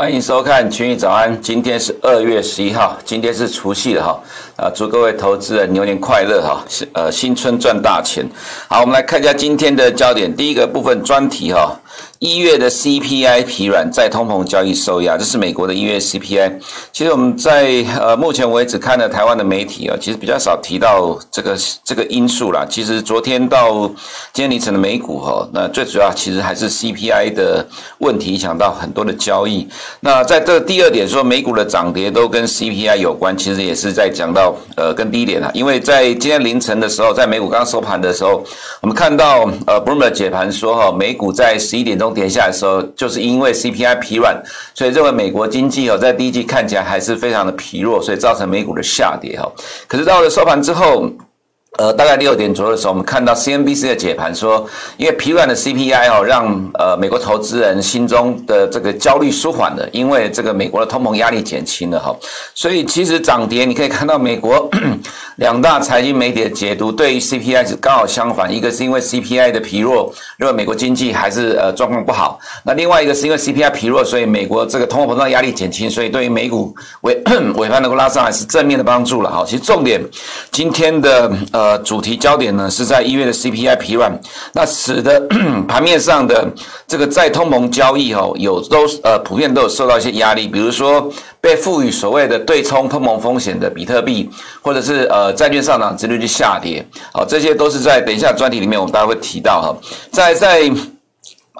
欢迎收看《群益早安》，今天是二月十一号，今天是除夕了哈，啊，祝各位投资人牛年快乐哈，呃，新春赚大钱。好，我们来看一下今天的焦点，第一个部分专题哈。一月的 CPI 疲软，再通膨交易受压，这是美国的一月 CPI。其实我们在呃目前为止看了台湾的媒体啊，其实比较少提到这个这个因素啦。其实昨天到今天凌晨的美股哈，那最主要其实还是 CPI 的问题影响到很多的交易。那在这第二点说美股的涨跌都跟 CPI 有关，其实也是在讲到呃跟第一点啊，因为在今天凌晨的时候，在美股刚收盘的时候，我们看到呃 Bloomberg 解盘说哈，美股在十一点钟。跌下来的时候，就是因为 CPI 疲软，所以认为美国经济哦，在第一季看起来还是非常的疲弱，所以造成美股的下跌哈。可是到了收盘之后。呃，大概六点左右的时候，我们看到 CNBC 的解盘说，因为疲软的 CPI 哦，让呃美国投资人心中的这个焦虑舒缓了，因为这个美国的通膨压力减轻了哈，所以其实涨跌你可以看到美国 两大财经媒体的解读对于 CPI 是刚好相反，一个是因为 CPI 的疲弱，认为美国经济还是呃状况不好，那另外一个是因为 CPI 疲弱，所以美国这个通货膨胀压力减轻，所以对于美股尾 尾盘能够拉上来是正面的帮助了哈。其实重点今天的呃。呃，主题焦点呢是在一月的 CPI 疲软，那使得 盘面上的这个再通膨交易哦，有都呃普遍都有受到一些压力，比如说被赋予所谓的对冲通膨风险的比特币，或者是呃债券上涨殖利率下跌，好，这些都是在等一下专题里面我们大家会提到哈，在在。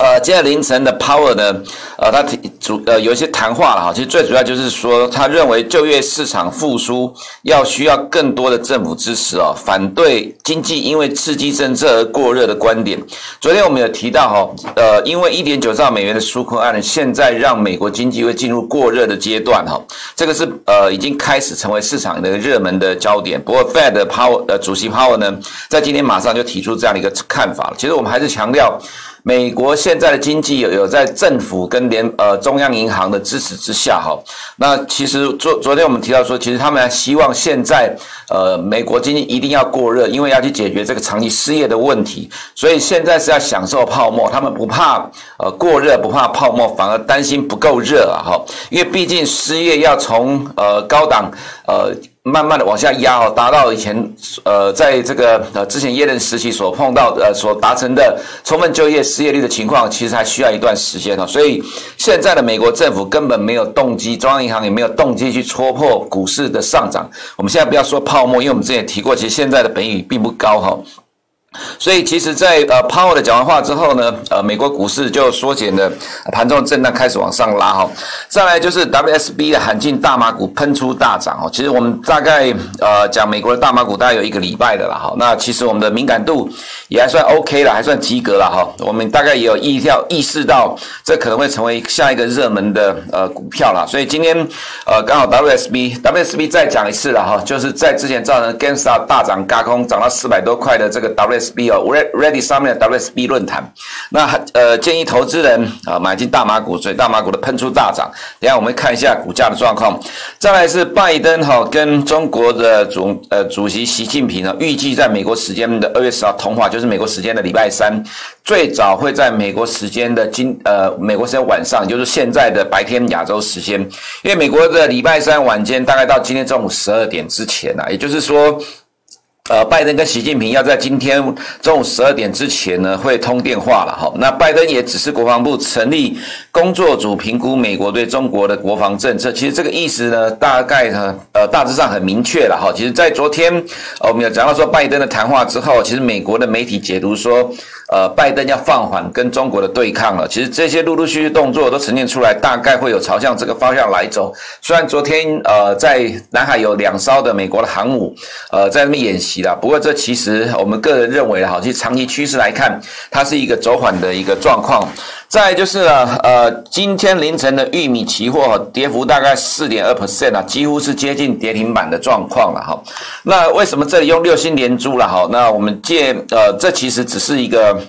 呃，今天凌晨的 Power 呢，呃，他提主呃有一些谈话了哈，其实最主要就是说，他认为就业市场复苏要需要更多的政府支持哦，反对经济因为刺激政策而过热的观点。昨天我们有提到哈，呃，因为一点九兆美元的纾困案，现在让美国经济会进入过热的阶段哈，这个是呃已经开始成为市场的热门的焦点。不过 Fed Power 呃主席 Power 呢，在今天马上就提出这样的一个看法了。其实我们还是强调。美国现在的经济有有在政府跟联呃中央银行的支持之下哈，那其实昨昨天我们提到说，其实他们还希望现在呃美国经济一定要过热，因为要去解决这个长期失业的问题，所以现在是要享受泡沫，他们不怕呃过热，不怕泡沫，反而担心不够热啊哈，因为毕竟失业要从呃高档呃。慢慢的往下压哦，达到以前呃，在这个呃之前耶伦时期所碰到的呃所达成的充分就业失业率的情况，其实还需要一段时间哦。所以现在的美国政府根本没有动机，中央银行也没有动机去戳破股市的上涨。我们现在不要说泡沫，因为我们之前提过，其实现在的本益并不高哈。所以，其实在，呃，Powell 的讲完话之后呢，呃，美国股市就缩减了盘中震荡，开始往上拉哈。再来就是 WSB 的罕见大麻股喷出大涨哦。其实我们大概呃讲美国的大麻股大概有一个礼拜的了哈。那其实我们的敏感度也还算 OK 了，还算及格了哈。我们大概也有意料意识到这可能会成为下一个热门的呃股票了。所以今天呃刚好 WSB WSB 再讲一次了哈，就是在之前造成 Gansa 大涨嘎空涨到四百多块的这个 WS SB 哦，Reddit 上面的 WSB 论坛，那呃建议投资人啊买进大麻股，所以大麻股的喷出大涨。等下我们看一下股价的状况。再来是拜登哈跟中国的主呃主席习近平呢，预计在美国时间的二月十号通话，就是美国时间的礼拜三，最早会在美国时间的今呃美国时间晚上，就是现在的白天亚洲时间，因为美国的礼拜三晚间大概到今天中午十二点之前啊，也就是说。呃，拜登跟习近平要在今天中午十二点之前呢，会通电话了哈。那拜登也只是国防部成立工作组评估美国对中国的国防政策。其实这个意思呢，大概呢，呃，大致上很明确了哈。其实，在昨天，我们有讲到说拜登的谈话之后，其实美国的媒体解读说。呃，拜登要放缓跟中国的对抗了。其实这些陆陆续续动作都呈现出来，大概会有朝向这个方向来走。虽然昨天呃在南海有两艘的美国的航母呃在那边演习了，不过这其实我们个人认为哈，其实长期趋势来看，它是一个走缓的一个状况。再就是呢，呃，今天凌晨的玉米期货跌幅大概四点二 percent 啊，几乎是接近跌停板的状况了哈。那为什么这里用六星连珠了哈？那我们借呃，这其实只是一个。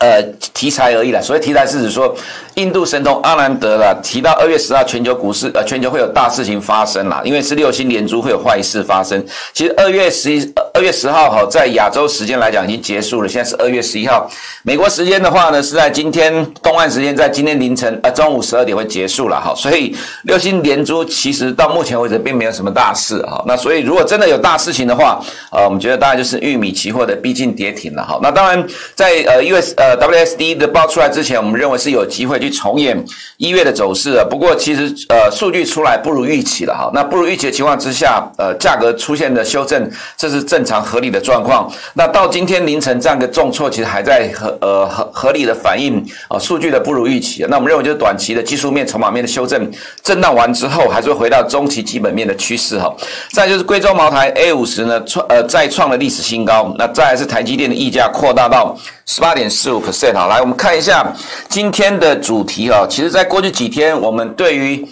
呃，题材而已了。所以题材是指说，印度神童阿兰德啦提到二月十号全球股市呃全球会有大事情发生啦，因为是六星连珠会有坏事发生。其实二月十一二月十号哈，在亚洲时间来讲已经结束了，现在是二月十一号，美国时间的话呢是在今天东岸时间在今天凌晨呃中午十二点会结束了哈，所以六星连珠其实到目前为止并没有什么大事哈。那所以如果真的有大事情的话，呃，我们觉得大概就是玉米期货的逼近跌停了哈。那当然在呃 US 呃 WSD 的报出来之前，我们认为是有机会去重演一月的走势啊。不过其实呃数据出来不如预期了哈。那不如预期的情况之下，呃价格出现的修正，这是正常合理的状况。那到今天凌晨这样一个重挫，其实还在合呃合合理的反应啊数据的不如预期。那我们认为就是短期的技术面、筹码面的修正，震荡完之后，还是会回到中期基本面的趋势哈。再就是贵州茅台 A 五十呢创呃再创了历史新高。那再是台积电的溢价扩大到十八点四五 percent 好，来我们看一下今天的主题哈。其实，在过去几天，我们对于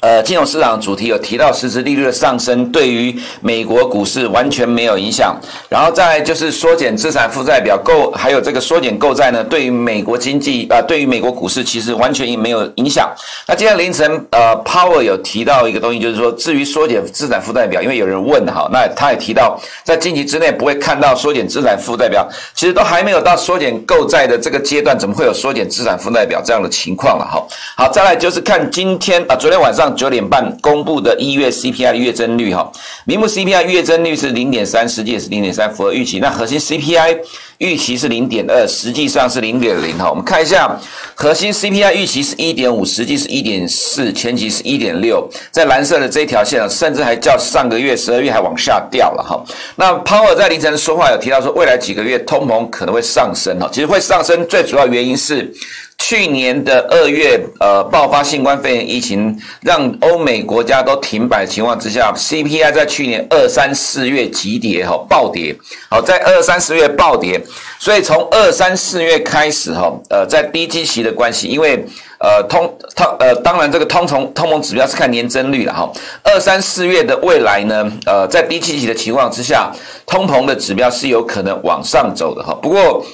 呃，金融市场主题有提到，实质利率的上升对于美国股市完全没有影响。然后再就是缩减资产负债表购，还有这个缩减购债呢，对于美国经济啊，对于美国股市其实完全也没有影响。那今天凌晨呃，Power 有提到一个东西，就是说至于缩减资产负债表，因为有人问哈，那他也提到在近期之内不会看到缩减资产负债表，其实都还没有到缩减购债的这个阶段，怎么会有缩减资产负债表这样的情况了哈？好，再来就是看今天啊，昨天晚上。九点半公布的一月 CPI 的月增率哈，名目 CPI 月增率是零点三，实际也是零点三，符合预期。那核心 CPI 预期是零点二，实际上是零点零哈。我们看一下核心 CPI 预期是一点五，实际是一点四，前期是一点六。在蓝色的这一条线，甚至还较上个月十二月还往下掉了哈。那 Power 在凌晨说话有提到说，未来几个月通膨可能会上升哈。其实会上升最主要原因是。去年的二月，呃，爆发新冠肺炎疫情，让欧美国家都停摆的情况之下，CPI 在去年二三四月急跌，哈，暴跌，好，在二三四月暴跌，所以从二三四月开始，哈，呃，在低基期的关系，因为，呃，通通，呃，当然这个通膨通膨指标是看年增率了，哈，二三四月的未来呢，呃，在低基期的情况之下，通膨的指标是有可能往上走的，哈，不过。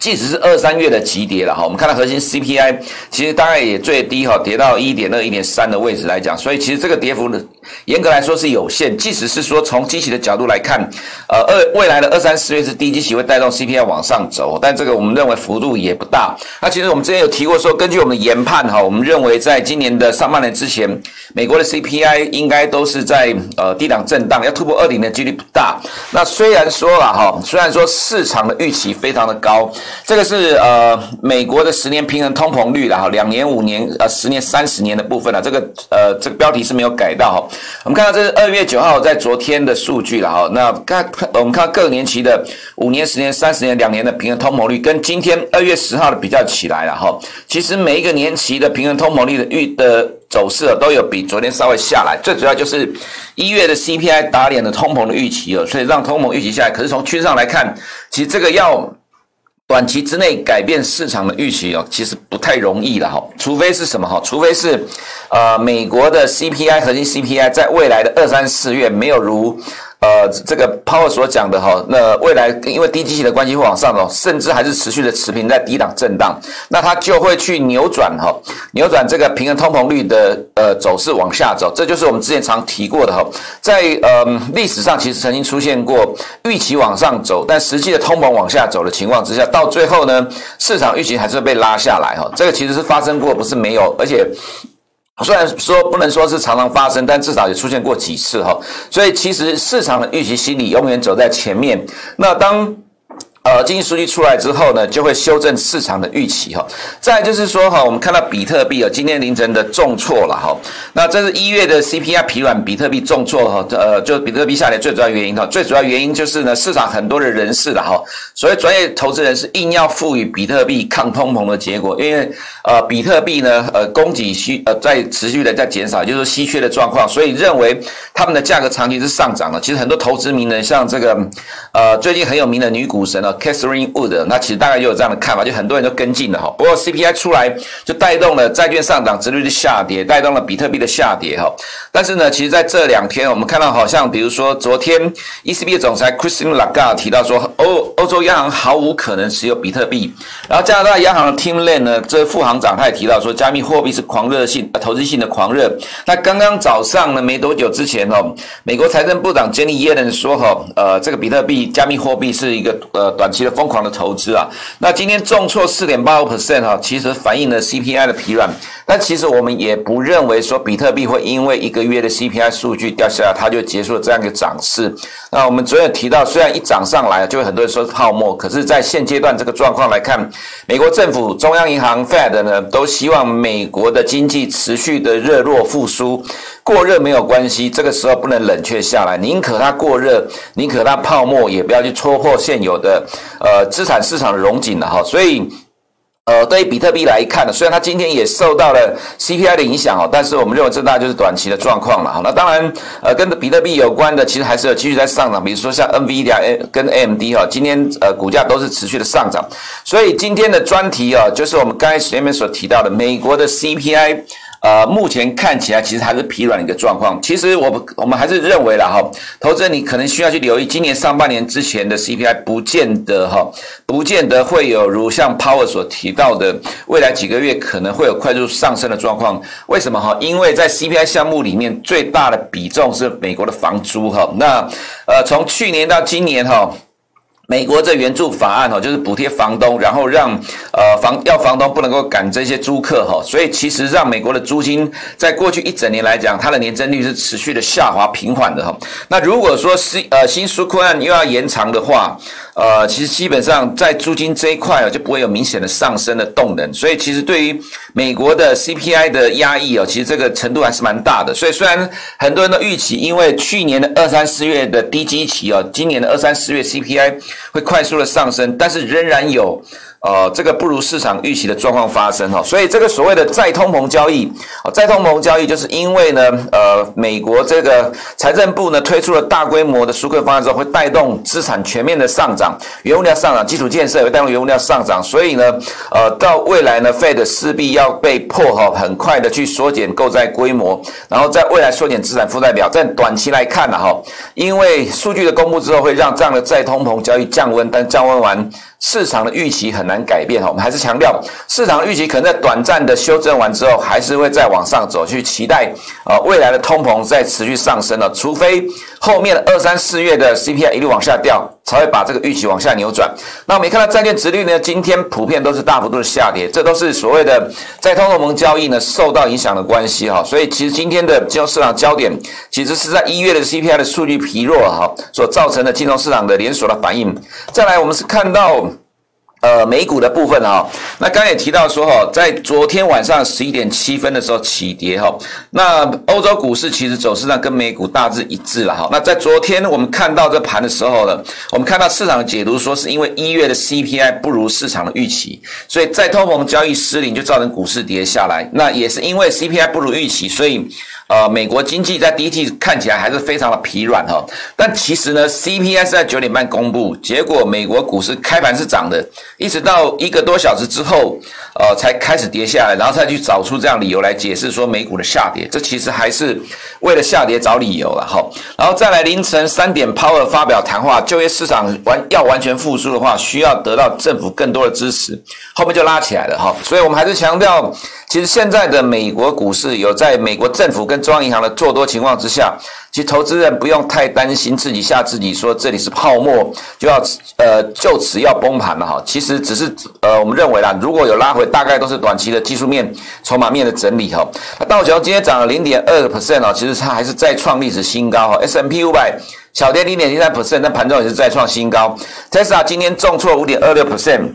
即使是二三月的急跌了哈，我们看到核心 CPI 其实大概也最低哈，跌到一点二、一点三的位置来讲，所以其实这个跌幅呢，严格来说是有限。即使是说从基期的角度来看，呃，二未来的二三四月是低基期会带动 CPI 往上走，但这个我们认为幅度也不大。那其实我们之前有提过说，根据我们的研判哈，我们认为在今年的上半年之前，美国的 CPI 应该都是在呃低档震荡，要突破二零的几率不大。那虽然说了哈，虽然说市场的预期非常的高。这个是呃美国的十年平衡通膨率了哈，两年、五年、呃十年、三十年的部分了。这个呃这个标题是没有改到哈。我们看到这是二月九号在昨天的数据了哈。那看我们看各年期的五年、十年、三十年、两年的平衡通膨率，跟今天二月十号的比较起来了哈。其实每一个年期的平衡通膨率的预的走势都有比昨天稍微下来。最主要就是一月的 CPI 打脸的通膨的预期哦，所以让通膨预期下来。可是从趋势上来看，其实这个要。短期之内改变市场的预期哦，其实不太容易了哈，除非是什么哈？除非是，呃，美国的 CPI 核心 CPI 在未来的二三四月没有如。呃，这个 Power 所讲的哈，那未来因为低基期的关系会往上走，甚至还是持续的持平在低档震荡，那它就会去扭转哈，扭转这个平衡通膨率的呃走势往下走，这就是我们之前常提过的哈，在呃历史上其实曾经出现过预期往上走，但实际的通膨往下走的情况之下，到最后呢，市场预期还是被拉下来哈，这个其实是发生过，不是没有，而且。虽然说不能说是常常发生，但至少也出现过几次哈，所以其实市场的预期心理永远走在前面。那当。呃，经济数据出来之后呢，就会修正市场的预期哈。再就是说哈，我们看到比特币啊，今天凌晨的重挫了哈。那这是一月的 CPI 疲软，比特币重挫哈。呃，就比特币下跌最主要原因哈，最主要原因就是呢，市场很多的人士了哈，所谓专业投资人是硬要赋予比特币抗通膨的结果，因为呃，比特币呢，呃，供给需呃在持续的在减少，就是稀缺的状况，所以认为他们的价格长期是上涨的。其实很多投资名人，像这个呃最近很有名的女股神呢，Catherine Wood，那其实大概就有这样的看法，就很多人都跟进了哈。不过 CPI 出来就带动了债券上涨，殖率的下跌，带动了比特币的下跌哈。但是呢，其实在这两天我们看到，好像比如说昨天 ECB 的总裁 Christine Lagarde 提到说，欧欧洲央行毫无可能持有比特币。然后加拿大央行的 Tim Lane 呢，这副行长他也提到说，加密货币是狂热性、投资性的狂热。那刚刚早上呢，没多久之前哦，美国财政部长 Jenny Yellen 说哈，呃，这个比特币、加密货币是一个呃短期的疯狂的投资啊。那今天重挫四点八五 percent 哈，其实反映了 CPI 的疲软。但其实我们也不认为说比特币会因为一个月的 CPI 数据掉下来，它就结束了这样一个涨势。那我们昨天提到，虽然一涨上来就会很多人说是泡沫，可是，在现阶段这个状况来看，美国政府、中央银行 Fed 呢，都希望美国的经济持续的热络复苏。过热没有关系，这个时候不能冷却下来，宁可它过热，宁可它泡沫，也不要去戳破现有的呃资产市场的融景了哈。所以。呃，对于比特币来看呢，虽然它今天也受到了 CPI 的影响哦，但是我们认为这大就是短期的状况了哈。那当然，呃，跟比特币有关的，其实还是有继续在上涨，比如说像 NVIDIA 跟 AMD 哈，今天呃股价都是持续的上涨。所以今天的专题啊，就是我们刚才前面所提到的美国的 CPI。呃，目前看起来其实还是疲软的一个状况。其实我们我们还是认为了哈，投资人你可能需要去留意，今年上半年之前的 CPI 不见得哈，不见得会有如像 Power 所提到的，未来几个月可能会有快速上升的状况。为什么哈？因为在 CPI 项目里面最大的比重是美国的房租哈。那呃，从去年到今年哈。美国这援助法案哈，就是补贴房东，然后让呃房要房东不能够赶这些租客哈，所以其实让美国的租金在过去一整年来讲，它的年增率是持续的下滑平缓的哈。那如果说新呃新纾困案又要延长的话，呃，其实基本上在租金这一块啊，就不会有明显的上升的动能，所以其实对于美国的 CPI 的压抑哦，其实这个程度还是蛮大的。所以虽然很多人都预期，因为去年的二三四月的低基期哦，今年的二三四月 CPI 会快速的上升，但是仍然有。呃，这个不如市场预期的状况发生哈，所以这个所谓的再通膨交易，再通膨交易就是因为呢，呃，美国这个财政部呢推出了大规模的纾困方案之后，会带动资产全面的上涨，原物料上涨，基础建设也会带动原物料上涨，所以呢，呃，到未来呢，Fed 势必要被迫哈，很快的去缩减购债规模，然后在未来缩减资产负债表，在短期来看呢哈，因为数据的公布之后会让这样的再通膨交易降温，但降温完。市场的预期很难改变哈，我们还是强调，市场预期可能在短暂的修正完之后，还是会再往上走，去期待啊未来的通膨再持续上升了，除非后面的二三四月的 CPI 一路往下掉，才会把这个预期往下扭转。那我们也看到债券殖率呢，今天普遍都是大幅度的下跌，这都是所谓的在通货膨交易呢受到影响的关系哈。所以其实今天的金融市场焦点，其实是在一月的 CPI 的数据疲弱哈所造成的金融市场的连锁的反应。再来，我们是看到。呃，美股的部分啊，那刚刚也提到说哈，在昨天晚上十一点七分的时候起跌哈，那欧洲股市其实走势上跟美股大致一致了哈。那在昨天我们看到这盘的时候呢，我们看到市场解读说是因为一月的 CPI 不如市场的预期，所以在通膨交易失灵就造成股市跌下来。那也是因为 CPI 不如预期，所以。呃，美国经济在第一季看起来还是非常的疲软哈，但其实呢，CPI 是在九点半公布，结果美国股市开盘是涨的，一直到一个多小时之后，呃，才开始跌下来，然后再去找出这样理由来解释说美股的下跌，这其实还是为了下跌找理由了哈。然后再来凌晨三点，Powell 发表谈话，就业市场完要完全复苏的话，需要得到政府更多的支持，后面就拉起来了哈。所以我们还是强调。其实现在的美国股市有在美国政府跟中央银行的做多情况之下，其实投资人不用太担心自己吓自己说这里是泡沫就要呃就此要崩盘了哈。其实只是呃我们认为啦，如果有拉回，大概都是短期的技术面、筹码面的整理哈。那道琼今天涨了零点二个 percent 哦，其实它还是再创历史新高哈。S M P 五百小跌零点零三 percent，但盘中也是再创新高。Tesla 今天重挫五点二六 percent。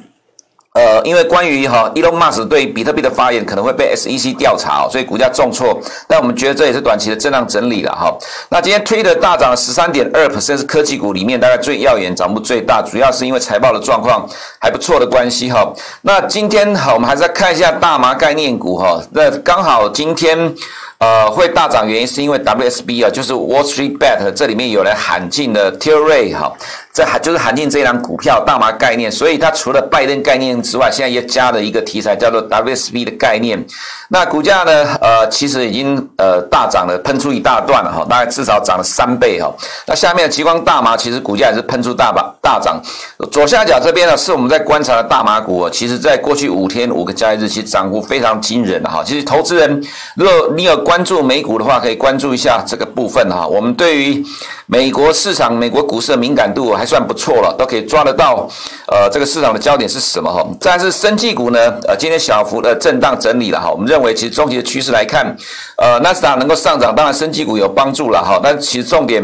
呃，因为关于哈 Elon Musk 对比特币的发言可能会被 SEC 调查，所以股价重挫。但我们觉得这也是短期的震荡整理了哈。那今天推的大涨十三点二%，是科技股里面大概最耀眼、涨幅最大，主要是因为财报的状况还不错的关系哈。那今天好，我们还是再看一下大麻概念股哈。那刚好今天。呃会大涨，原因是因为 WSB 啊，就是 Wall Street Bet 这里面有人喊进了 Tilray 哈。这还就是喊进这一档股票大麻概念，所以它除了拜登概念之外，现在又加了一个题材叫做 WSB 的概念。那股价呢，呃，其实已经呃大涨了，喷出一大段了哈，大概至少涨了三倍哈。那下面的极光大麻其实股价也是喷出大把大涨。左下角这边呢是我们在观察的大麻股，其实在过去五天五个交易日期涨幅非常惊人的哈。其实投资人如果你有关注美股的话，可以关注一下这个部分哈。我们对于美国市场、美国股市的敏感度还算不错了，都可以抓得到。呃，这个市场的焦点是什么？哈，但是生技股呢？呃，今天小幅的震荡整理了哈。我们认为，其实中期的趋势来看，呃，纳斯达能够上涨，当然生技股有帮助了哈。但其实重点。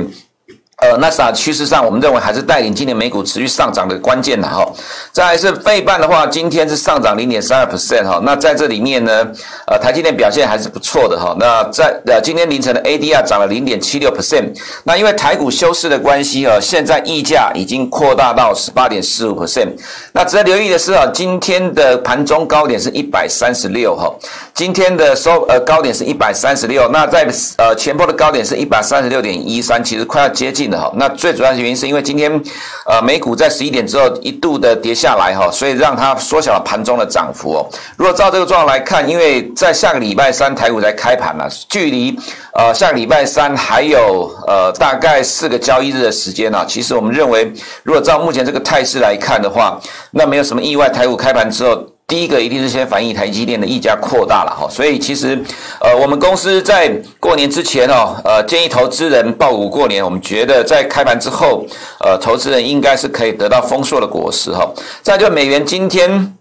呃，纳斯达趋势上，我们认为还是带领今年美股持续上涨的关键的哈。再来是费半的话，今天是上涨零点三二 percent 哈。那在这里面呢，呃，台积电表现还是不错的哈。那在呃今天凌晨的 ADR 涨了零点七六 percent。那因为台股休市的关系啊，现在溢价已经扩大到十八点四五 percent。那值得留意的是啊，今天的盘中高点是一百三十六哈。今天的收呃高点是一百三十六，那在呃前波的高点是一百三十六点一三，其实快要接近。那最主要的原因是因为今天，呃，美股在十一点之后一度的跌下来哈，所以让它缩小了盘中的涨幅哦。如果照这个状况来看，因为在下个礼拜三台股才开盘了，距离呃下个礼拜三还有呃大概四个交易日的时间呢。其实我们认为，如果照目前这个态势来看的话，那没有什么意外，台股开盘之后。第一个一定是先反映台积电的溢价扩大了哈，所以其实，呃，我们公司在过年之前哦，呃，建议投资人报股过年，我们觉得在开盘之后，呃，投资人应该是可以得到丰硕的果实哈。再就美元今天。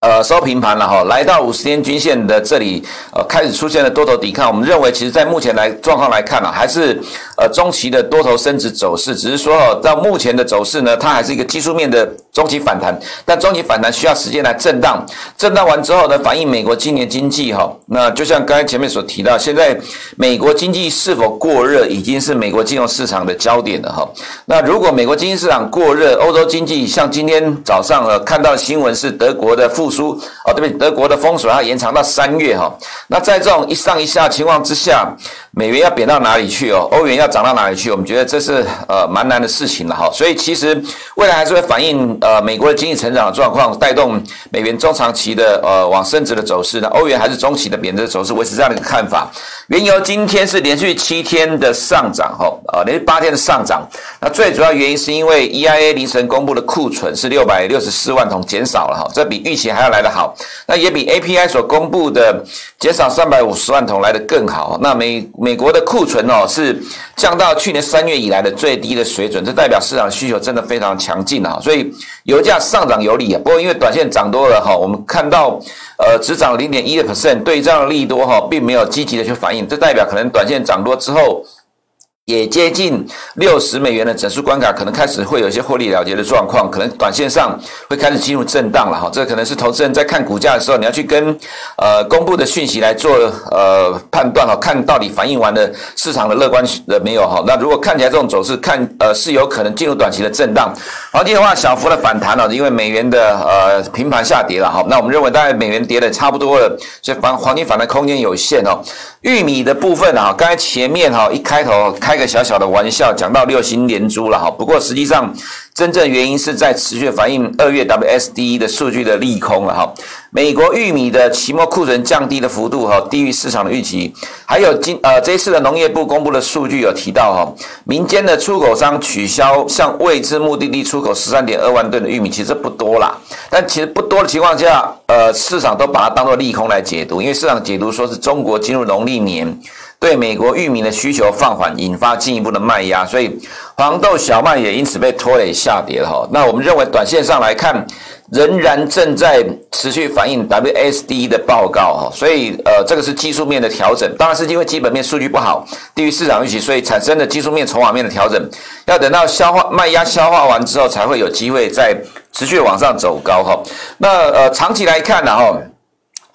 呃，收平盘了哈，来到五十天均线的这里，呃，开始出现了多头抵抗。我们认为，其实，在目前来状况来看呢，还是呃中期的多头升值走势。只是说，到目前的走势呢，它还是一个技术面的中期反弹。但中期反弹需要时间来震荡，震荡完之后呢，反映美国今年经济哈。那就像刚才前面所提到，现在美国经济是否过热，已经是美国金融市场的焦点了哈。那如果美国经济市场过热，欧洲经济像今天早上呃看到新闻是德国的。复苏哦，对不对？德国的封锁要延长到三月哈。那在这种一上一下情况之下，美元要贬到哪里去哦？欧元要涨到哪里去？我们觉得这是呃蛮难的事情了哈。所以其实未来还是会反映呃美国的经济成长的状况，带动美元中长期的呃往升值的走势。那欧元还是中期的贬值的走势，维持这样的一个看法。原油今天是连续七天的上涨哈，呃连续八天的上涨。那最主要原因是因为 EIA 凌晨公布的库存是六百六十四万桶减少了哈，这比预期还要来得好。那也比 API 所公布的减少三百五十万桶来得更好。那美美国的库存哦是降到去年三月以来的最低的水准，这代表市场需求真的非常强劲啊，所以油价上涨有理啊。不过因为短线涨多了哈，我们看看到呃只涨零点一的 percent，对这样的利多哈并没有积极的去反应，这代表可能短线涨多之后。也接近六十美元的整数关卡，可能开始会有一些获利了结的状况，可能短线上会开始进入震荡了哈。这可能是投资人在看股价的时候，你要去跟呃公布的讯息来做呃判断哈，看到底反映完了市场的乐观了没有哈。那如果看起来这种走势，看呃是有可能进入短期的震荡。黄金的话，小幅的反弹了，因为美元的呃平盘下跌了哈。那我们认为大概美元跌的差不多了，所以反黄金反弹空间有限哦。玉米的部分啊，刚才前面哈一开头开个小小的玩笑，讲到六星连珠了哈。不过实际上，真正原因是在持续反映二月 WSDE 的数据的利空了哈。美国玉米的期末库存降低的幅度哈，低于市场的预期。还有今呃这次的农业部公布的数据有提到哈，民间的出口商取消向未知目的地出口十三点二万吨的玉米，其实不多啦。但其实不多的情况下，呃市场都把它当做利空来解读，因为市场解读说是中国进入农历年。对美国玉米的需求放缓，引发进一步的卖压，所以黄豆、小麦也因此被拖累下跌了哈。那我们认为，短线上来看，仍然正在持续反映 WSD 的报告哈。所以呃，这个是技术面的调整，当然是因为基本面数据不好，低于市场预期，所以产生的技术面、筹码面的调整，要等到消化卖压消化完之后，才会有机会再持续往上走高哈。那呃，长期来看呢哈。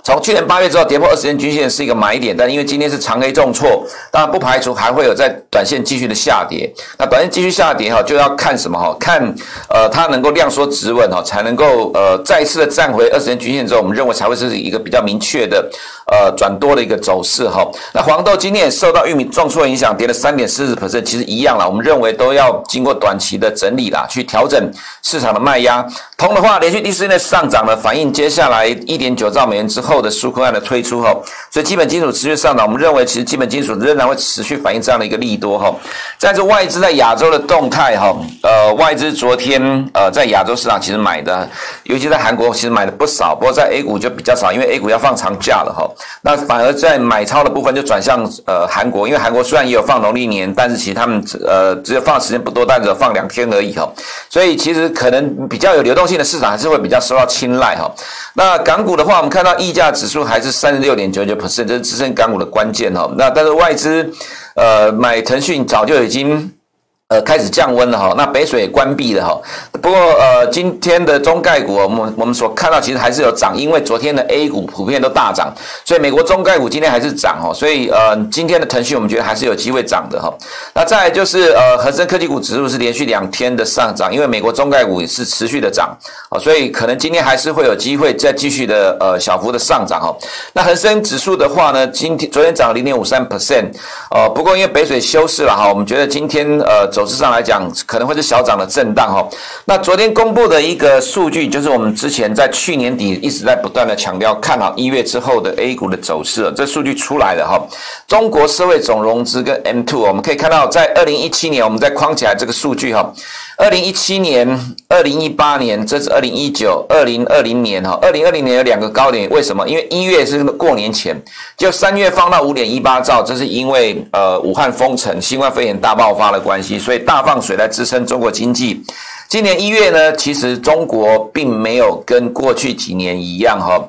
从去年八月之后跌破二十天均线是一个买点，但因为今天是长黑重挫，当然不排除还会有在短线继续的下跌。那短线继续下跌哈，就要看什么哈？看呃它能够量缩止稳哈，才能够呃再次的站回二十天均线之后，我们认为才会是一个比较明确的呃转多的一个走势哈。那黄豆今天也受到玉米重挫影响，跌了三点四十 percent，其实一样啦。我们认为都要经过短期的整理啦，去调整市场的卖压。铜的话，连续第四天的上涨了，反映接下来一点九兆美元之后后的纾困案的推出哈，所以基本金属持续上涨。我们认为，其实基本金属仍然会持续反映这样的一个利多哈。再是外资在亚洲的动态哈，呃，外资昨天呃在亚洲市场其实买的，尤其在韩国其实买的不少，不过在 A 股就比较少，因为 A 股要放长假了哈。那反而在买超的部分就转向呃韩国，因为韩国虽然也有放农历年，但是其实他们呃只有放的时间不多，但只放两天而已哈。所以其实可能比较有流动性。的市场还是会比较受到青睐哈。那港股的话，我们看到溢价指数还是三十六点九九 percent，这是支撑港股的关键哈。那但是外资呃买腾讯早就已经。呃，开始降温了哈，那北水也关闭了哈。不过呃，今天的中概股，我们我们所看到其实还是有涨，因为昨天的 A 股普遍都大涨，所以美国中概股今天还是涨哈。所以呃，今天的腾讯我们觉得还是有机会涨的哈。那再就是呃，恒生科技股指数是连续两天的上涨，因为美国中概股也是持续的涨啊，所以可能今天还是会有机会再继续的呃小幅的上涨哈。那恒生指数的话呢，今天昨天涨了零点五三 percent 哦，不过因为北水休市了哈，我们觉得今天呃走。走势上来讲，可能会是小涨的震荡哈。那昨天公布的一个数据，就是我们之前在去年底一直在不断的强调看好一月之后的 A 股的走势，这数据出来了哈。中国社会总融资跟 M2，我们可以看到，在二零一七年，我们在框起来这个数据哈。二零一七年、二零一八年，这是二零一九、二零二零年哈。二零二零年有两个高点，为什么？因为一月是过年前，就三月放到五点一八兆，这是因为呃武汉封城、新冠肺炎大爆发的关系，所以大放水来支撑中国经济。今年一月呢，其实中国并没有跟过去几年一样哈。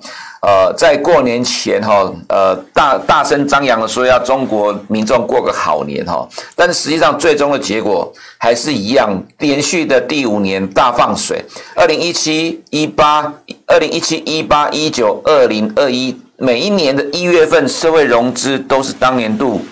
呃，在过年前哈，呃，大大声张扬的说要中国民众过个好年哈，但是实际上最终的结果还是一样，连续的第五年大放水，二零一七、一八、二零一七、一八、一九、二零二一，每一年的一月份社会融资都是当年度。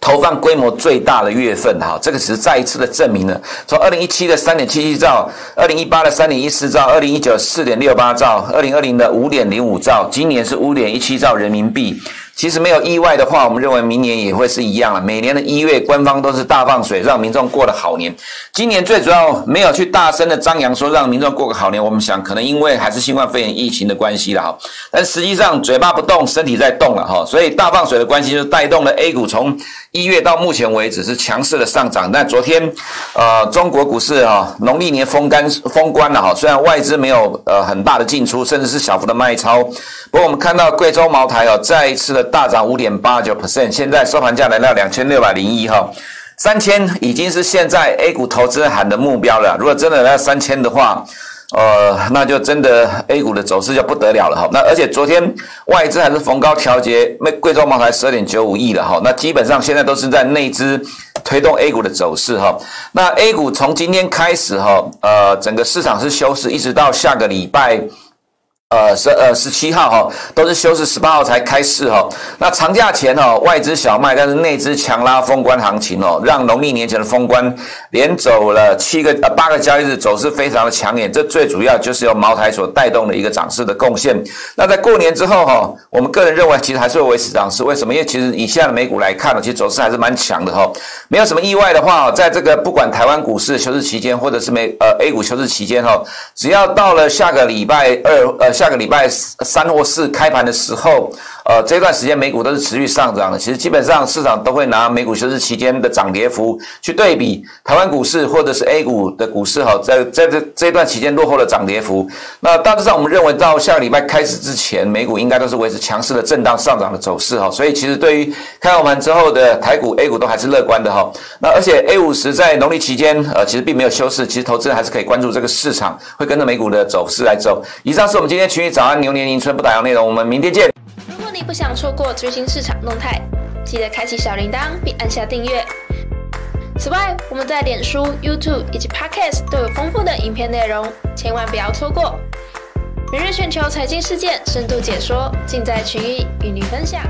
投放规模最大的月份，哈，这个只是再一次的证明了。从二零一七的三点七七兆，二零一八的三点一四兆，二零一九四点六八兆，二零二零的五点零五兆，今年是五点一七兆人民币。其实没有意外的话，我们认为明年也会是一样了。每年的一月，官方都是大放水，让民众过了好年。今年最主要没有去大声的张扬说让民众过个好年，我们想可能因为还是新冠肺炎疫情的关系了哈。但实际上嘴巴不动，身体在动了哈，所以大放水的关系就带动了 A 股从一月到目前为止是强势的上涨。但昨天，呃，中国股市哈，农历年封干封关了哈，虽然外资没有呃很大的进出，甚至是小幅的卖超，不过我们看到贵州茅台哦再一次的。大涨五点八九 percent，现在收盘价来到两千六百零一哈，三千已经是现在 A 股投资人喊的目标了。如果真的来到三千的话，呃，那就真的 A 股的走势就不得了了哈。那而且昨天外资还是逢高调节，那贵州茅台十二点九五亿了哈。那基本上现在都是在内资推动 A 股的走势哈。那 A 股从今天开始哈，呃，整个市场是休市，一直到下个礼拜。呃，十呃十七号哈，都是休市，十八号才开市哈。那长假前哦，外资小卖，但是内资强拉封关行情哦，让农历年前的封关连走了七个呃八个交易日，走势非常的抢眼。这最主要就是由茅台所带动的一个涨势的贡献。那在过年之后哈，我们个人认为其实还是会维持涨势。为什么？因为其实以现在的美股来看呢，其实走势还是蛮强的哈。没有什么意外的话，在这个不管台湾股市休市期间，或者是美呃 A 股休市期间哈，只要到了下个礼拜二呃。下个礼拜三或四开盘的时候，呃，这段时间美股都是持续上涨的。其实基本上市场都会拿美股休市期间的涨跌幅去对比台湾股市或者是 A 股的股市哈，在在这这段期间落后的涨跌幅。那大致上我们认为到下个礼拜开始之前，美股应该都是维持强势的震荡上涨的走势哈。所以其实对于开完盘之后的台股、A 股都还是乐观的哈。那而且 A 五十在农历期间呃其实并没有休市，其实投资人还是可以关注这个市场，会跟着美股的走势来走。以上是我们今天。区早安牛年迎春不打烊内容，我们明天见。如果你不想错过最新市场动态，记得开启小铃铛并按下订阅。此外，我们在脸书、YouTube 以及 Podcast 都有丰富的影片内容，千万不要错过。每日全球财经事件深度解说，尽在群益与你分享。